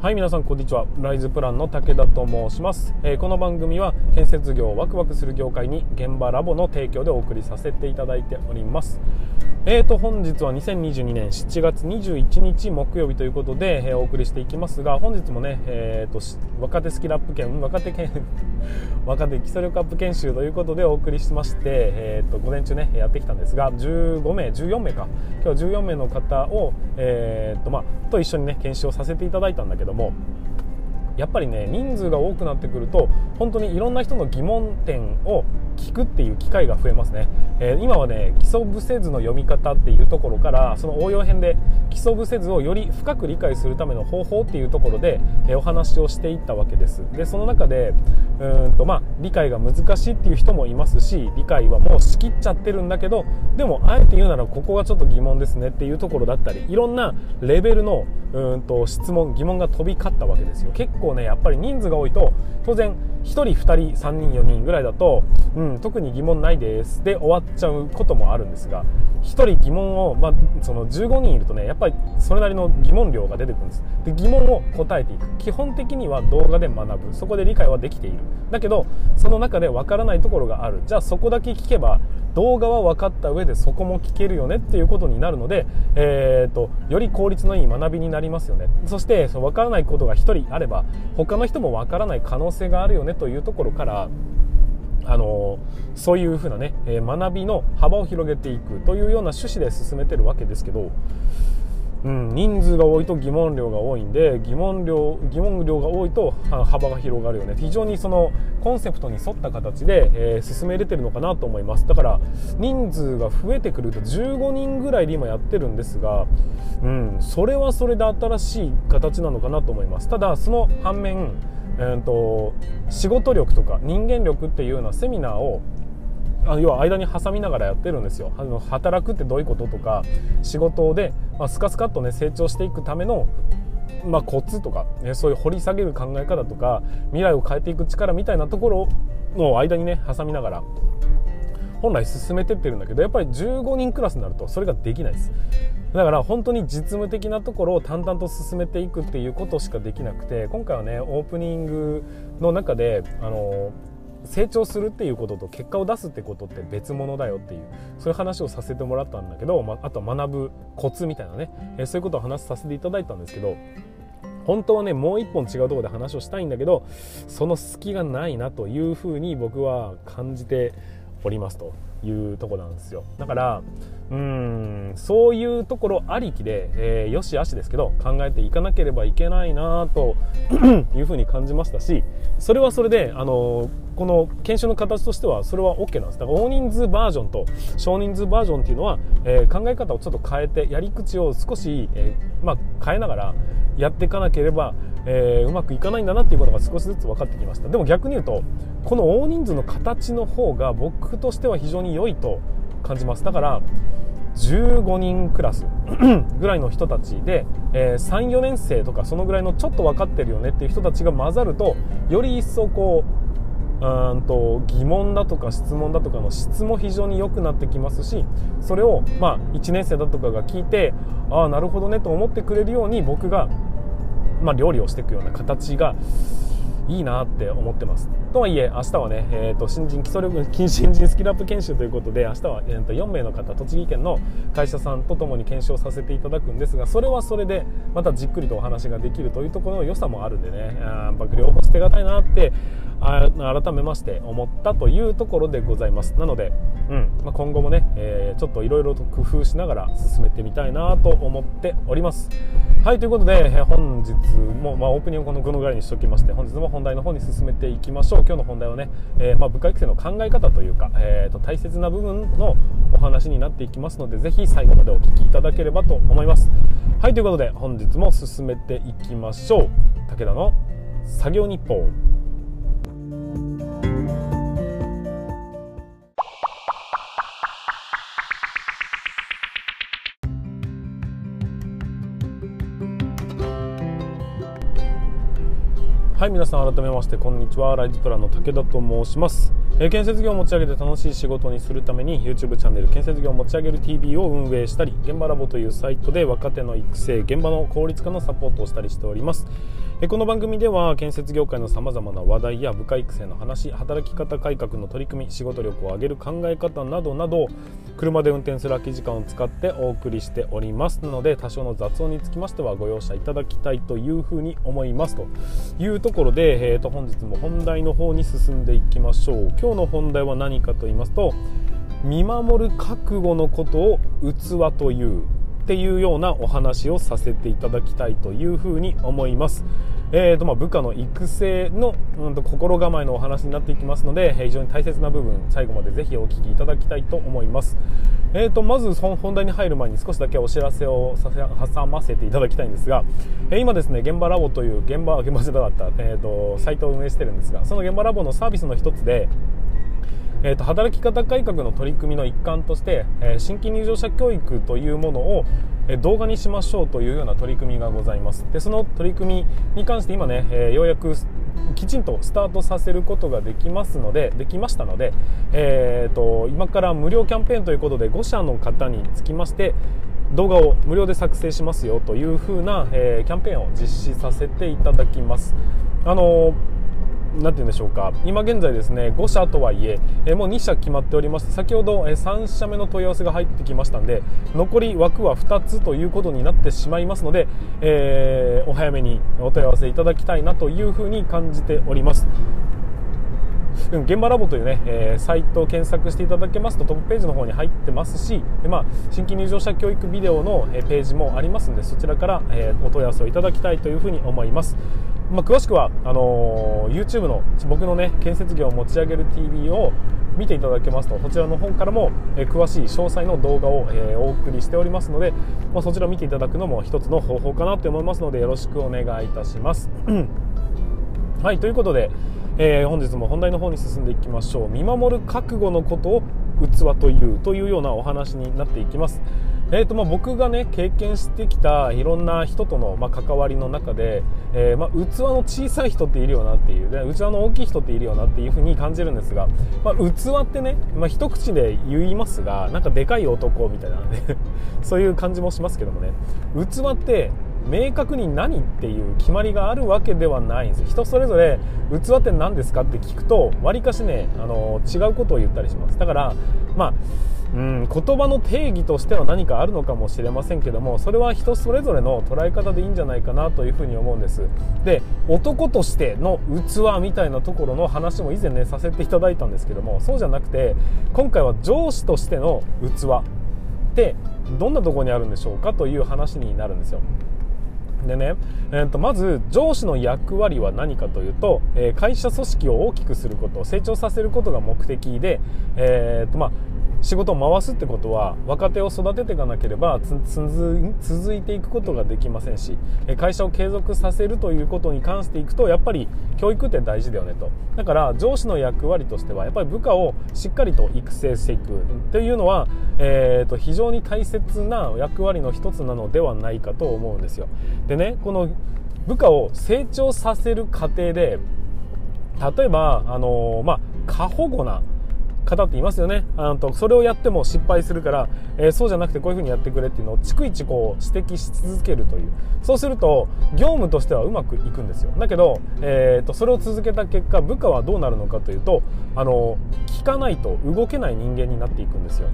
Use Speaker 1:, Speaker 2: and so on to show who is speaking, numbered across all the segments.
Speaker 1: はい皆さんこんにちは。ライズプランの武田と申します、えー、この番組は建設業ワクワクする業界に現場ラボの提供でお送りさせていただいております。えーと本日は2022年7月21日木曜日ということで、えー、お送りしていきますが本日もね、えーと、若手スキルアップ研若手研 若手基礎力アップ研修ということでお送りしまして、えーと、午前中ねやってきたんですが15名14名か。今日は14名の方を、えーとまあ、と一緒にね研修をさせていただいたんだけどもやっぱりね人数が多くなってくると本当にいろんな人の疑問点を聞くっていう機会が増えますね、えー、今はね基礎部せ図の読み方っていうところからその応用編で基礎部せ図をより深く理解するための方法っていうところで、えー、お話をしていったわけです。でその中でうんとまあ理解が難しいっていう人もいますし理解はもう仕切っちゃってるんだけどでもあえて言うならここがちょっと疑問ですねっていうところだったりいろんなレベルのうんと質問疑問が飛び交ったわけですよ。結構ねやっぱり人数が多いと当然1人2人3人4人ぐらいだと、うん、特に疑問ないです。で終わっちゃうこともあるんですが1人疑問を、まあ、その15人いるとねやっぱりそれなりの疑問量が出てくるんです。で疑問を答えていく。基本的には動画で学ぶ。そこで理解はできている。だけどその中でわからないところがある。じゃあそこだけ聞けば動画は分かった上でそこも聞けるよねっていうことになるので、えーと、より効率のいい学びになりますよね。そしてその分からないことが1人あれば他の人も分からない可能性があるよねというところからあのそういうふうなね、学びの幅を広げていくというような趣旨で進めてるわけですけどうん、人数が多いと疑問量が多いんで疑問量疑問量が多いと幅が広がるよね。非常にそのコンセプトに沿った形で、えー、進めれてるのかなと思います。だから人数が増えてくると15人ぐらいで今やってるんですが、うん、それはそれで新しい形なのかなと思います。ただその反面、えーと仕事力とか人間力っていうようなセミナーをあの要は間に挟みながらやってるんですよ。あの働くってどういうこととか仕事で、まあ、スカスカっとね成長していくためのまあ、コツとか、ね、そういう掘り下げる考え方とか未来を変えていく力みたいなところの間にね挟みながら本来進めてってるんだけどやっぱり15人クラスになるとそれができないです。だから本当に実務的なところを淡々と進めていくっていうことしかできなくて今回はねオープニングの中であの成長するっていうことと結果を出すってことって別物だよっていうそういう話をさせてもらったんだけど、まあとは学ぶコツみたいなね、えそういうことを話させていただいたんですけど本当はねもう一本違うとこで話をしたいんだけどその隙がないなというふうに僕は感じておりますというとこなんですよ。だからうんそういうところありきで、えー、よしあしですけど考えていかなければいけないなと いうふうに感じましたしそれはそれで、あのこの研修の形としてはそれは OK なんです。だから大人数バージョンと少人数バージョンっていうのは、えー、考え方をちょっと変えてやり口を少し、えー、まあ、変えながらやっていかなければ、え、うまくいかないんだなっていうことが少しずつ分かってきました。でも逆に言うとこの大人数の形の方が僕としては非常に良いと感じます。だから15人クラス ぐらいの人たちで、えー、34年生とかそのぐらいのちょっと分かってるよねっていう人たちが混ざるとより一層こううんと疑問だとか質問だとかの質も非常に良くなってきますしそれを、まあ、1年生だとかが聞いてああなるほどねと思ってくれるように僕が、まあ、料理をしていくような形がいいなって思ってます。とはいえ明日はね、えーと、新人基礎力 新人スキルアップ研修ということで明日は、えーと、4名の方栃木県の会社さんとともに検証させていただくんですがそれはそれでまたじっくりとお話ができるというところの良さもあるんでねやっぱ両方捨てがたいなって改めまして思ったというところでございます。なので、うんまあ、今後もね、えー、ちょっといろいろと工夫しながら進めてみたいなと思っております。はいということで、え、本日も、まあ、オープニングこのこのぐらいにしておきまして本日も本題の方に進めていきましょう。今日の本題はね、えー、まあ、部下育成の考え方というか、えーと、大切な部分のお話になっていきますのでぜひ最後までお聞きいただければと思います。はいということで本日も進めていきましょう。武田の作業日報。はい皆さん改めましてこんにちは。ライズプランの武田と申します、え建設業を持ち上げて楽しい仕事にするために YouTube チャンネル建設業を持ち上げる TV を運営したり現場ラボというサイトで若手の育成現場の効率化のサポートをしたりしております。この番組では建設業界のさまざまな話題や部下育成の話働き方改革の取り組み仕事力を上げる考え方などなど車で運転する空き時間を使ってお送りしておりますので多少の雑音につきましてはご容赦いただきたいというふうに思います。というところで、えー、と本日も本題の方に進んでいきましょう。今日の本題は何かと言いますと見守る覚悟のことを器という。っていうようなお話をさせていただきたいというふうに思います。えーとまあ、部下の育成の、うん、と心構えのお話になっていきますので、非常に大切な部分最後までぜひお聞きいただきたいと思います、えーと、まず本題に入る前に少しだけお知らせをさせ挟ませていただきたいんですが、えー、今ですね現場ラボという現場現場じゃなかった、えーとサイトを運営してるんですがその現場ラボのサービスの一つでえーと、働き方改革の取り組みの一環として、えー、新規入場者教育というものを、えー、動画にしましょうというような取り組みがございますでその取り組みに関して今ね、えー、ようやくきちんとスタートさせることができますのでできましたので、えーと、今から無料キャンペーンということで5社の方につきまして動画を無料で作成しますよというふうな、えー、キャンペーンを実施させていただきます。あのーなんて言うんでしょうか。今現在ですね5社とはいええもう2社決まっておりまして先ほどえ3社目の問い合わせが入ってきましたので残り枠は2つということになってしまいますので、えー、お早めにお問い合わせいただきたいなというふうに感じております。現場ラボというね、えー、サイトを検索していただけますとトップページの方に入ってますし、まあ、新規入場者教育ビデオの、えページもありますのでそちらから、え、お問い合わせをいただきたいというふうに思います。まあ、詳しくはあのー、YouTube の僕のね建設業を持ち上げる TV を見ていただけますとこちらの方からも、えー、詳しい詳細の動画を、えー、お送りしておりますので、まあ、そちらを見ていただくのも一つの方法かなと思いますのでよろしくお願いいたします。はいということで、えー、本日も本題の方に進んでいきましょう見守る覚悟のことを器というというようなお話になっていきます。えーとまあ、僕がね経験してきたいろんな人との、まあ、関わりの中で、えー、まあ、器の小さい人っているよなっていうで器の大きい人っているよなっていうふうに感じるんですが、ま、器ってね、まあ、一口で言いますがなんかでかい男みたいなね そういう感じもしますけどもね器って明確に何っていう決まりがあるわけではないんです。人それぞれ器って何ですかって聞くとわりかしねあの違うことを言ったりします。だからまあうん言葉の定義としては何かあるのかもしれませんけどもそれは人それぞれの捉え方でいいんじゃないかなというふうに思うんです。で男としての器みたいなところの話も以前ねさせていただいたんですけどもそうじゃなくて今回は上司としての器ってどんなとこにあるんでしょうかという話になるんですよ。でね、えー、とまず上司の役割は何かというと、えー、会社組織を大きくすること成長させることが目的で、えーとまあ、仕事を回すってことは若手を育てていかなければ続いていくことができませんし会社を継続させるということに関していくとやっぱり教育って大事だよねと。だから上司の役割としてはやっぱり部下をしっかりと育成していくというのは、えー、と非常に大切な役割の一つなのではないかと思うんですよ。でねこの部下を成長させる過程で例えばあの、まあ過保護な方っていますよね。あのそれをやっても失敗するから、えー、そうじゃなくてこういうふうにやってくれっていうのを逐一こう指摘し続けるという。そうすると業務としてはうまくいくんですよ。だけど、えーと、それを続けた結果部下はどうなるのかというとあの聞かないと動けない人間になっていくんですよ。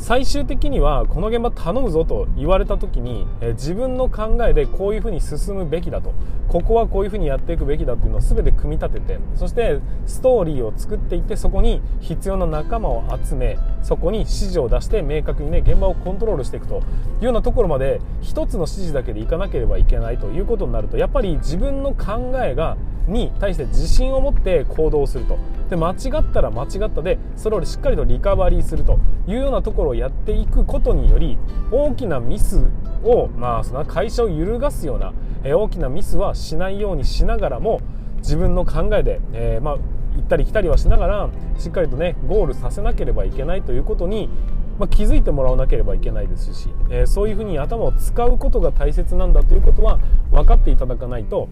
Speaker 1: 最終的にはこの現場頼むぞと言われた時に、え自分の考えでこういうふうに進むべきだと。ここはこういうふうにやっていくべきだっていうのを全て組み立ててそしてストーリーを作っていってそこに必要な仲間を集めそこに指示を出して明確にね現場をコントロールしていくと。いうようなところまで一つの指示だけでいかなければいけないと。いうことになるとやっぱり自分の考えがに対して自信を持って行動すると。で間違ったら間違ったでそれをしっかりとリカバリーするというようなところをやっていくことにより大きなミスを、まあ、その会社を揺るがすような、え大きなミスはしないようにしながらも自分の考えで、えー、まあ、行ったり来たりはしながらしっかりとねゴールさせなければいけないということに、まあ、気づいてもらわなければいけないですし、えー、そういうふうに頭を使うことが大切なんだということは分かっていただかないと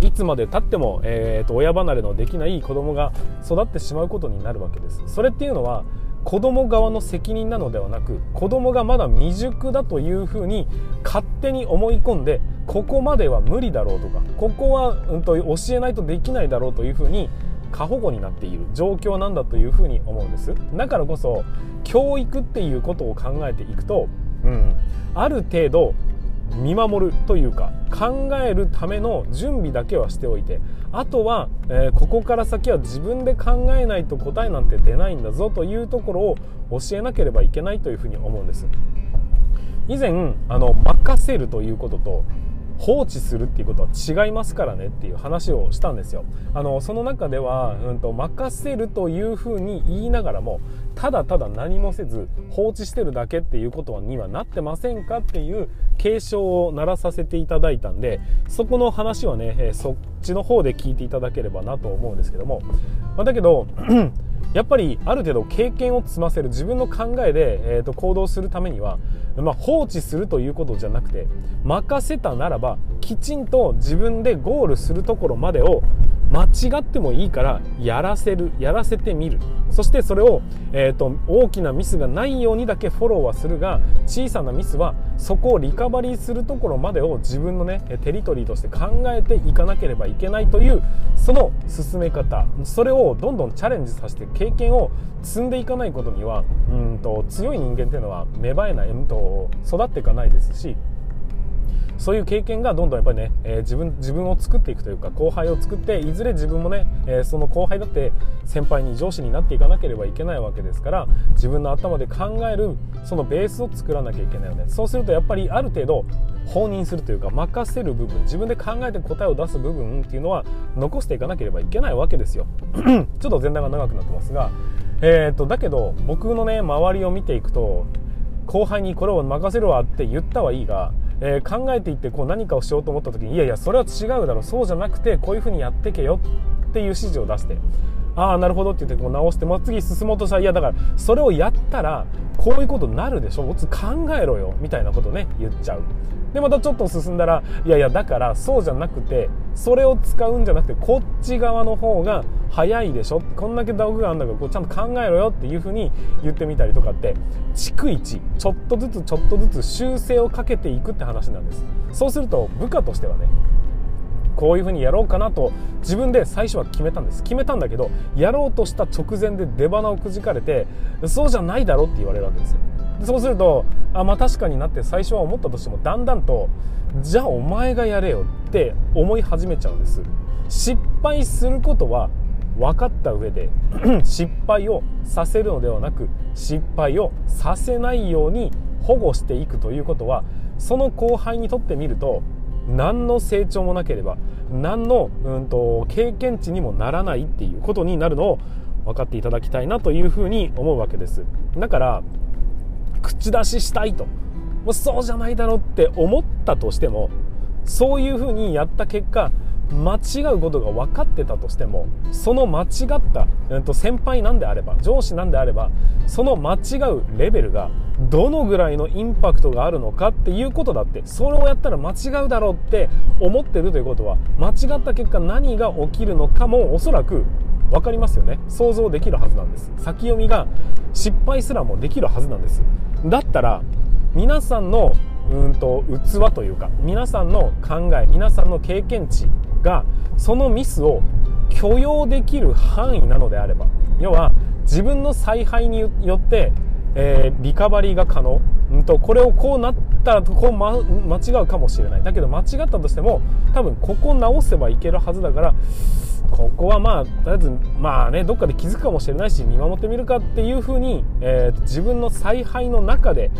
Speaker 1: いつまでたっても、えーと、親離れのできない子供が育ってしまうことになるわけです。それっていうのは子供側の責任なのではなく子供がまだ未熟だというふうに勝手に思い込んでここまでは無理だろうとかここは、うんと、教えないとできないだろうというふうに過保護になっている。状況なんだというふうに思うんです。だからこそ教育っていうことを考えていくと、うん、ある程度見守るというか考えるための準備だけはしておいてあとは、えー、ここから先は自分で考えないと答えなんて出ないんだぞというところを教えなければいけないというふうに思うんです。以前あの任せるということと放置するっていうことは違いますからねっていう話をしたんですよ。あのその中では、うんと、任せるというふうに言いながらもただただ何もせず放置してるだけっていうことにはなってませんかっていう警鐘を鳴らさせていただいたんでそこの話はね、えそっちの方で聞いていただければなと思うんですけども、まあ、だけどやっぱりある程度経験を積ませる自分の考えで、えー、と行動するためには、まあ、放置するということじゃなくて任せたならばきちんと自分でゴールするところまでを間違ってもいいからやらせるやらせてみる。そしてそれを、えーと、大きなミスがないようにだけフォローはするが小さなミスはそこをリカバリーするところまでを自分のねテリトリーとして考えていかなければいけないというその進め方。それをどんどんチャレンジさせて経験を積んでいかないことにはうんと強い人間っていうのは芽生えない、うんと育っていかないですしそういう経験がどんどんやっぱりね、えー、自分自分を作っていくというか後輩を作っていずれ自分もね、えー、その後輩だって先輩に上司になっていかなければいけないわけですから自分の頭で考えるそのベースを作らなきゃいけないよね。そうするとやっぱりある程度放任するというか任せる部分自分で考えて答えを出す部分っていうのは残していかなければいけないわけですよ。ちょっと前段が長くなってますがえーと、だけど僕のね周りを見ていくと後輩にこれを任せるわって言ったはいいがえー、考えていってこう何かをしようと思った時にいやいやそれは違うだろうそうじゃなくてこういうふうにやってけよっていう指示を出して。ああなるほどって言ってこう直してもう次進もうとしたらいやだからそれをやったらこういうことになるでしょ？考えろよみたいなことね言っちゃう。でまたちょっと進んだらいやいやだからそうじゃなくてそれを使うんじゃなくてこっち側の方が早いでしょ？こんだけ道具があるんだからこうちゃんと考えろよっていうふうに言ってみたりとかって逐一ちょっとずつちょっとずつ修正をかけていくって話なんです。そうすると部下としてはねこういうふうにやろうかなと自分で最初は決めたんです。決めたんだけどやろうとした直前で出花をくじかれてそうじゃないだろって言われるわけですよ。でそうするとあまあ確かになって最初は思ったとしてもだんだんとじゃあお前がやれよって思い始めちゃうんです。失敗することは分かった上で 失敗をさせるのではなく失敗をさせないように保護していくということはその後輩にとってみると何の成長もなければ何の、うんと、経験値にもならないっていうことになるのを分かっていただきたいなというふうに思うわけです。だから口出ししたいと。もうそうじゃないだろうって思ったとしてもそういうふうにやった結果間違うことが分かってたとしてもその間違った、えっと、先輩なんであれば上司なんであればその間違うレベルがどのぐらいのインパクトがあるのかっていうことだってそれをやったら間違うだろうって思ってるということは間違った結果何が起きるのかもおそらく分かりますよね。想像できるはずなんです。先読みが失敗すらもできるはずなんです。だったら皆さんのうんと器というか皆さんの考え皆さんの経験値がそのミスを許容できる範囲なのであれば要は自分の采配によって、えー、リカバリーが可能、んと、これをこうなったらこう、ま、間違うかもしれないだけど間違ったとしても多分ここ直せばいけるはずだからここはまあとりあえずまあねどっかで気づくかもしれないし見守ってみるかっていうふうに、えー、自分の采配の中で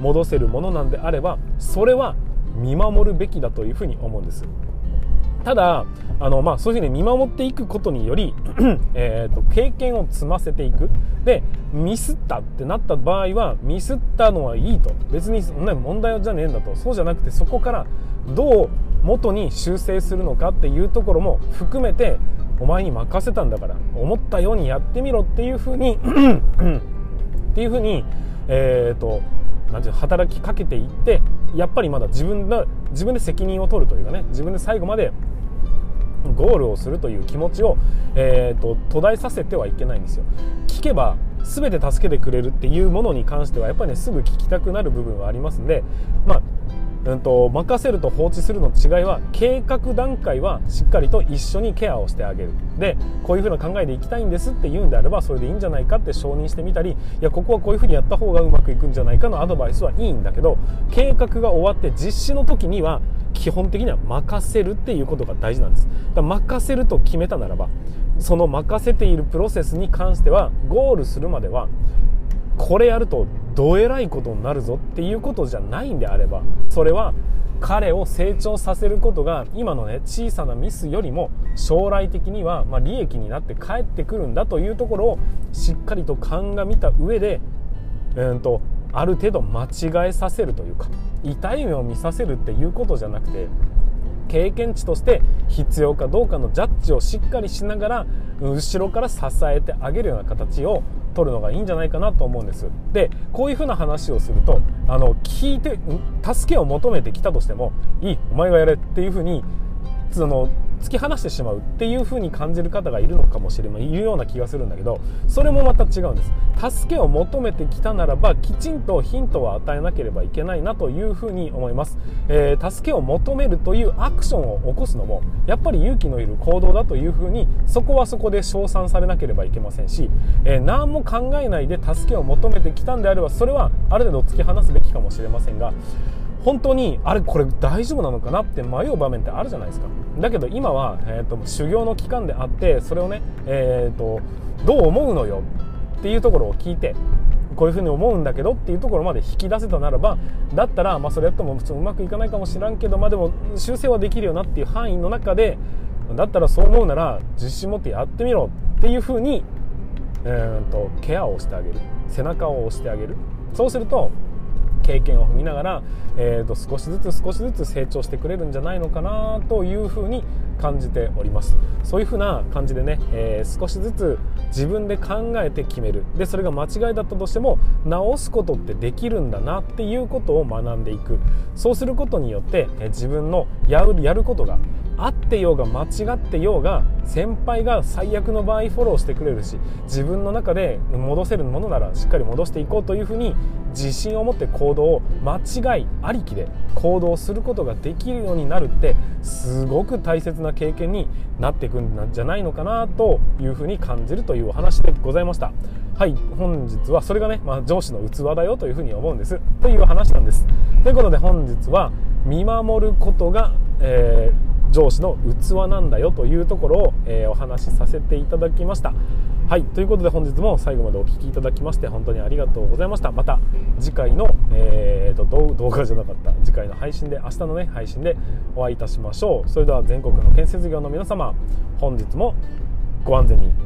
Speaker 1: 戻せるものなんであればそれは見守るべきだというふうに思うんです。ただあの、まあ、そういうふうに見守っていくことにより えと経験を積ませていく。でミスったってなった場合はミスったのはいいと。別にそんな問題じゃねえんだと。そうじゃなくてそこからどう元に修正するのかっていうところも含めてお前に任せたんだから思ったようにやってみろっていうふうに っていうふうにえっ、ー、となんていう働きかけていってやっぱりまだ自分が自分で責任を取るというかね自分で最後までゴールをするという気持ちを、えーと、途絶えさせてはいけないんですよ。聞けば全て助けてくれるっていうものに関してはやっぱりねすぐ聞きたくなる部分はありますんでまあうんと、任せると放置するの違いは計画段階はしっかりと一緒にケアをしてあげる。でこういうふうな考えでいきたいんですって言うんであればそれでいいんじゃないかって承認してみたりいやここはこういうふうにやった方がうまくいくんじゃないかのアドバイスはいいんだけど計画が終わって実施の時には基本的には任せるっていうことが大事なんです。だ任せると決めたならばその任せているプロセスに関してはゴールするまではこれやるとどえらいことになるぞっていうことじゃないんであればそれは彼を成長させることが今のね小さなミスよりも将来的にはま利益になって帰ってくるんだというところをしっかりと鑑みた上で、うんとある程度間違えさせるというか痛い目を見させるっていうことじゃなくて経験値として必要かどうかのジャッジをしっかりしながら後ろから支えてあげるような形を取るのがいいんじゃないかなと思うんです。でこういうふうな話をするとあの聞いて助けを求めてきたとしてもいいお前がやれっていうふうにその突き放してしまうっていう風に感じる方がいるのかもしれないいるような気がするんだけどそれもまた違うんです。助けを求めてきたならばきちんとヒントを与えなければいけないなという風に思います、えー、助けを求めるというアクションを起こすのもやっぱり勇気のいる行動だという風にそこはそこで称賛されなければいけませんし、えー、何も考えないで助けを求めてきたんであればそれはある程度突き放すべきかもしれませんが本当にあれこれ大丈夫なのかなって迷う場面ってあるじゃないですか。だけど今は、えーと、修行の期間であってそれをね、えーと、どう思うのよっていうところを聞いてこういうふうに思うんだけどっていうところまで引き出せたならばだったら、まあ、それやってもうまくいかないかもしらんけど、まあ、でも修正はできるよなっていう範囲の中でだったらそう思うなら自信持ってやってみろっていうふうに、えーとケアをしてあげる。背中を押してあげる。そうすると経験を踏みながら、えー、と少しずつ少しずつ成長してくれるんじゃないのかなというふうに感じております。そういうふうな感じでね、えー、少しずつ自分で考えて決める。でそれが間違いだったとしても直すことってできるんだなっていうことを学んでいく。そうすることによって、えー、自分のやるやることが合ってようが間違ってようが先輩が最悪の場合フォローしてくれるし自分の中で戻せるものならしっかり戻していこうというふうに自信を持って行動を間違いありきで行動することができるようになるってすごく大切な経験になっていくんじゃないのかなというふうに感じるというお話でございましたはい本日はそれがね、まあ、上司の器だよというふうに思うんですという話なんですということで本日は見守ることが、えー上司の器なんだよというところを、えー、お話しさせていただきました。はいということで本日も最後までお聴きいただきまして本当にありがとうございました。また次回の、えーと、動画じゃなかった。次回の配信で明日のね配信でお会いいたしましょう。それでは全国の建設業の皆様本日もご安全に。